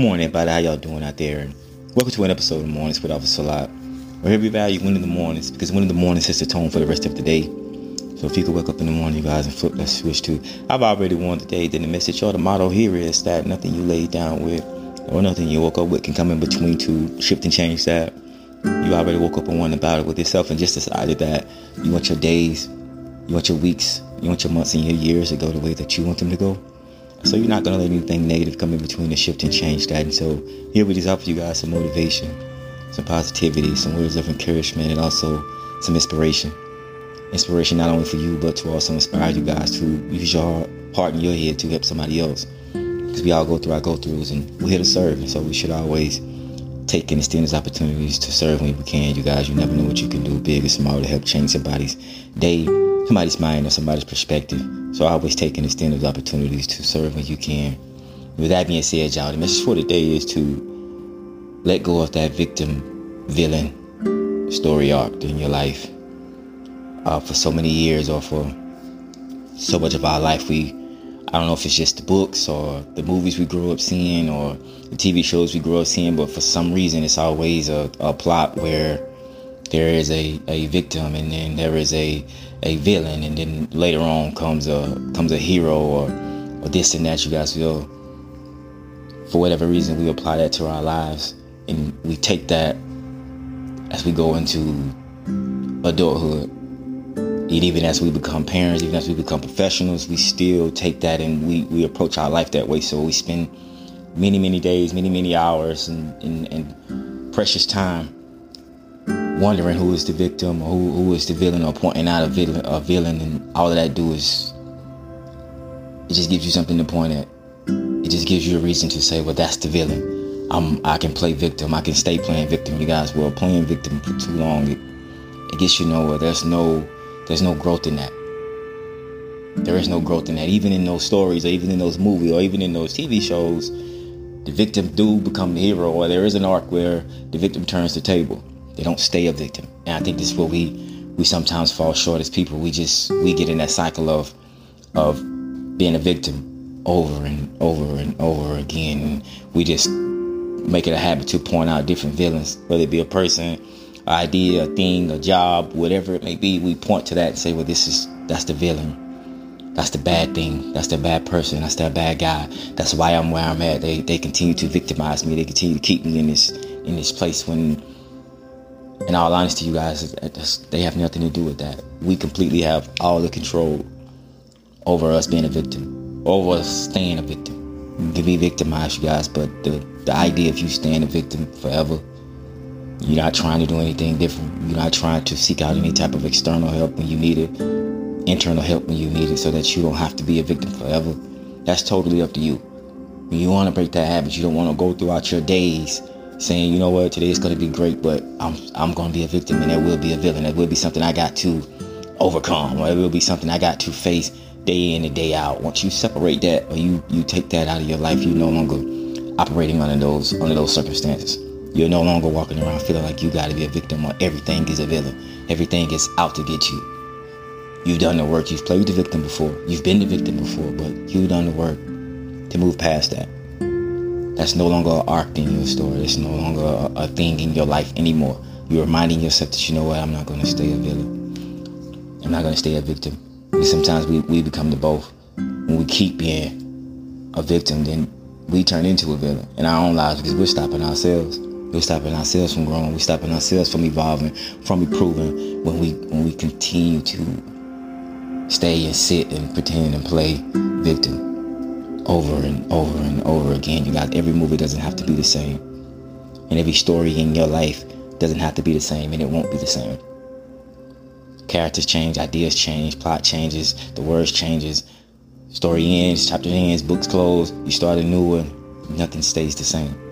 morning, everybody. How y'all doing out there? Welcome to an episode of Mornings with Officer Lot. Where we value winning in the mornings because winning in the mornings sets the tone for the rest of the day. So if you could wake up in the morning, you guys, and flip that switch to I've already won today, then the message or the motto here is that nothing you lay down with or nothing you woke up with can come in between to shift and change that. You already woke up and won about it with yourself and just decided that you want your days, you want your weeks, you want your months and your years to go the way that you want them to go. So you're not gonna let anything negative come in between the shift and change that. And so here we just offer you guys some motivation, some positivity, some words of encouragement, and also some inspiration. Inspiration not only for you, but to also inspire you guys to use your heart and your head to help somebody else. Because we all go through our go-throughs, and we're here to serve, and so we should always take and extend these opportunities to serve when we can. You guys, you never know what you can do, big or small, to help change somebody's day somebody's mind or somebody's perspective. So I always take and extend those opportunities to serve when you can. With that being said, y'all, the message for today is to let go of that victim villain story arc in your life. Uh, for so many years or for so much of our life, we I don't know if it's just the books or the movies we grew up seeing or the TV shows we grew up seeing, but for some reason it's always a, a plot where there is a, a victim and then there is a a villain and then later on comes a comes a hero or or this and that. You guys feel for whatever reason we apply that to our lives and we take that as we go into adulthood. And even as we become parents even as we become professionals we still take that and we, we approach our life that way. So we spend many many days many many hours and, and, and precious time wondering who is the victim or who, who is the villain or pointing out a villain, a villain and all of that do is it just gives you something to point at. It just gives you a reason to say, well, that's the villain. I'm, I can play victim. I can stay playing victim. You guys were playing victim for too long. It, it gets you nowhere. There's no, there's no growth in that. There is no growth in that. Even in those stories, or even in those movies, or even in those TV shows, the victim do become the hero, or there is an arc where the victim turns the table. They don't stay a victim. And I think this is where we we sometimes fall short as people. We just we get in that cycle of of being a victim over and over and over again. We just make it a habit to point out different villains, whether it be a person, idea, a thing, a job, whatever it may be. We point to that and say, well, this is that's the villain. That's the bad thing. That's the bad person. That's that bad guy. That's why I'm where I'm at. They they continue to victimize me. They continue to keep me in this in this place when in all honesty, you guys, they have nothing to do with that. We completely have all the control over us being a victim, over us staying a victim. You can be victimized, you guys, but the, the idea of you staying a victim forever, you're not trying to do anything different. You're not trying to seek out any type of external help when you need it, internal help when you need it, so that you don't have to be a victim forever. That's totally up to you. You want to break that habit, you don't want to go throughout your days saying, you know what, today is going to be great, but I'm I'm going to be a victim, and there will be a villain. There will be something I got to overcome, or it will be something I got to face day in and day out. Once you separate that, or you you take that out of your life, you're no longer operating under those under those circumstances. You're no longer walking around feeling like you got to be a victim, or everything is a villain. Everything is out to get you. You've done the work. You've played the victim before. You've been the victim before, but you've done the work to move past that. That's no longer an arc in your story. It's no longer a, a thing in your life anymore. You're reminding yourself that you know what, I'm not going to stay a villain. I'm not going to stay a victim. Because sometimes we, we become the both. When we keep being a victim, then we turn into a villain in our own lives because we're stopping ourselves. We're stopping ourselves from growing. We're stopping ourselves from evolving, from improving when we when we continue to stay and sit and pretend and play victim over and over and over again. You got every movie doesn't have to be the same. And every story in your life doesn't have to be the same and it won't be the same. Characters change, ideas change, plot changes, the words changes, story ends, chapter ends, books close, you start a new one, nothing stays the same.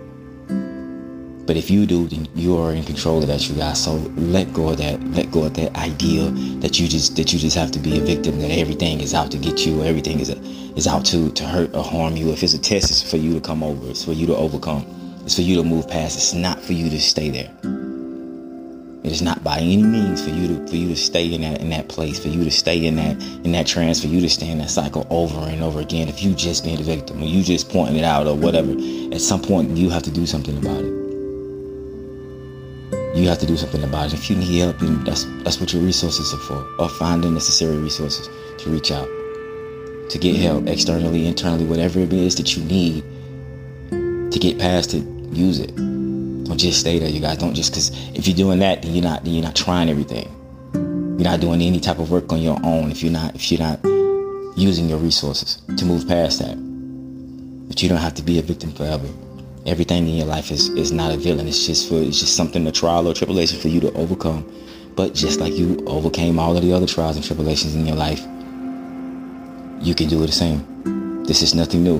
But if you do, then you are in control of that, you guys. So let go of that. Let go of that idea that you just that you just have to be a victim. That everything is out to get you. Everything is a, is out to to hurt or harm you. If it's a test, it's for you to come over. It's for you to overcome. It's for you to move past. It's not for you to stay there. It's not by any means for you to for you to stay in that in that place, for you to stay in that in that trance, for you to stay in that cycle over and over again. If you just being the victim or you just pointing it out or whatever, at some point you have to do something about it. You have to do something about it. If you need help, that's that's what your resources are for. Or find the necessary resources to reach out, to get help externally, internally, whatever it is that you need to get past it. Use it. Don't just stay there, you guys. Don't just because if you're doing that, then you're not then you're not trying everything. You're not doing any type of work on your own if you're not if you're not using your resources to move past that. But you don't have to be a victim forever. Everything in your life is, is not a villain. It's just for it's just something a trial or tribulation for you to overcome. But just like you overcame all of the other trials and tribulations in your life, you can do the same. This is nothing new.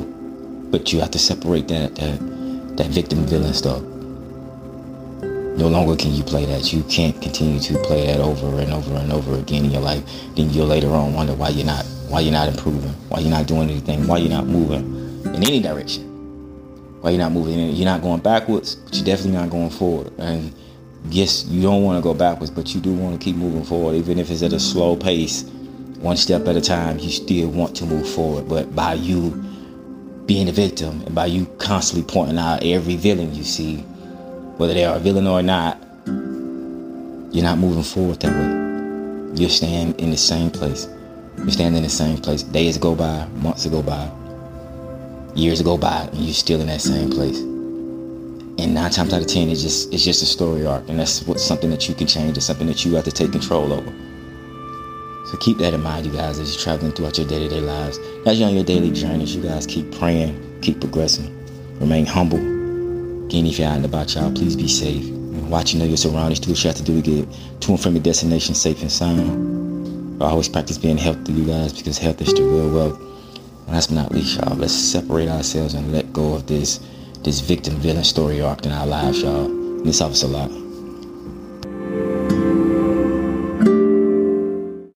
But you have to separate that that, that victim villain stuff. No longer can you play that. You can't continue to play that over and over and over again in your life. Then you'll later on wonder why you're not why you're not improving, why you're not doing anything, why you're not moving in any direction. Why you're not moving in, you're not going backwards, but you're definitely not going forward. And yes, you don't want to go backwards, but you do want to keep moving forward, even if it's at a slow pace, one step at a time. You still want to move forward, but by you being a victim and by you constantly pointing out every villain you see whether they are a villain or not, you're not moving forward that way. You're staying in the same place. You're standing in the same place. Days go by, months go by, years go by, and you're still in that same place. And nine times out of ten, it's just it's just a story arc, and that's what something that you can change. It's something that you have to take control over. So keep that in mind, you guys, as you're traveling throughout your day-to-day lives. As you're on your daily journeys, you guys keep praying, keep progressing, remain humble, Again, if you're out and about, y'all, please be safe. Watch you know your surroundings. Do what you have to do to get to and from your destination safe and sound. I always practice being healthy, you guys, because health is the real wealth. Last but not least, y'all, let's separate ourselves and let go of this this victim villain story arc in our lives, y'all. This helps a lot.